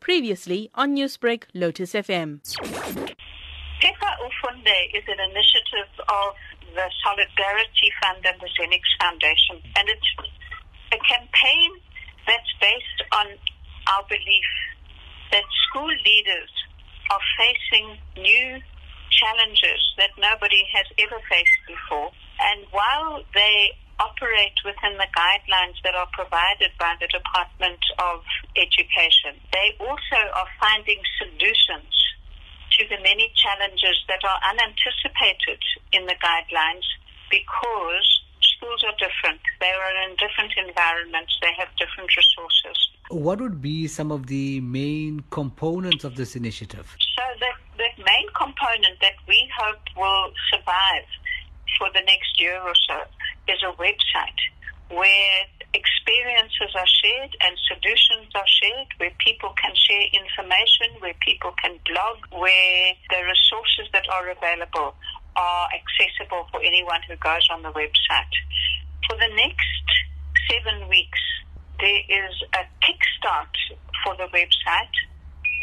Previously on Newsbreak, Lotus FM. Phepa uFunde is an initiative of the Solidarity Fund and the Zenex Foundation, and it's a campaign that's based on our belief that school leaders are facing new challenges that nobody has ever faced before. And while they operate within the guidelines that are provided by the Department of Education, they also are finding solutions to the many challenges that are unanticipated in the guidelines because schools are different. They are in different environments, they have different resources. What would be some of the main components of this initiative? So, the, the main component that we hope will survive for the next year or so is a website where experiences are shared and solutions are shared, where people can share information, where people can blog, where the resources that are available are accessible for anyone who goes on the website. For the next seven weeks, there is a kickstart for the website,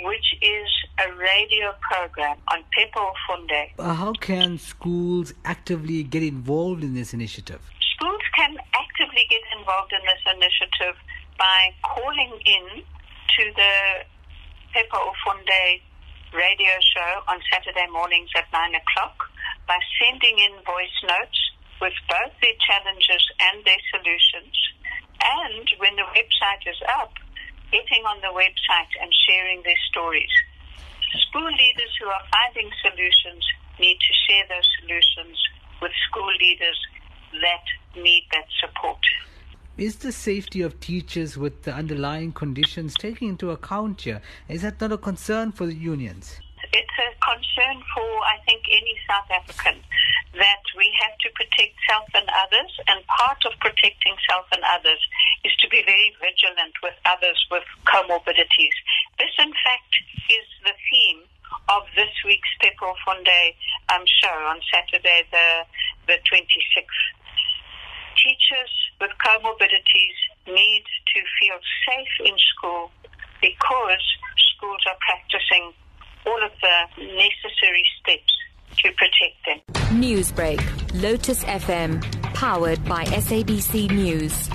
which is a radio program on Phepa uFunde. How can schools actively get involved in this initiative? Schools can actively get involved in this initiative by calling in to the Phepa uFunde radio show on Saturday mornings at 9 o'clock, by sending in voice notes with both their challenges and their solutions, and when the website is up, getting on the website and sharing their stories. School leaders who are finding solutions need to share those solutions with school leaders that need that support. Is the safety of teachers with the underlying conditions taken into account here? Is that not a concern for the unions? It's a concern for, I think, any South African that we have to protect self and others, and part of protecting self and others is to be very vigilant with others with comorbidities. This, in fact, is the theme of this week's Phepa uFunde um, show on Saturday, the, the 26th. Teachers with comorbidities need to feel safe in school because schools are practicing all of the necessary steps to protect them. Newsbreak, Lotus FM, powered by SABC News.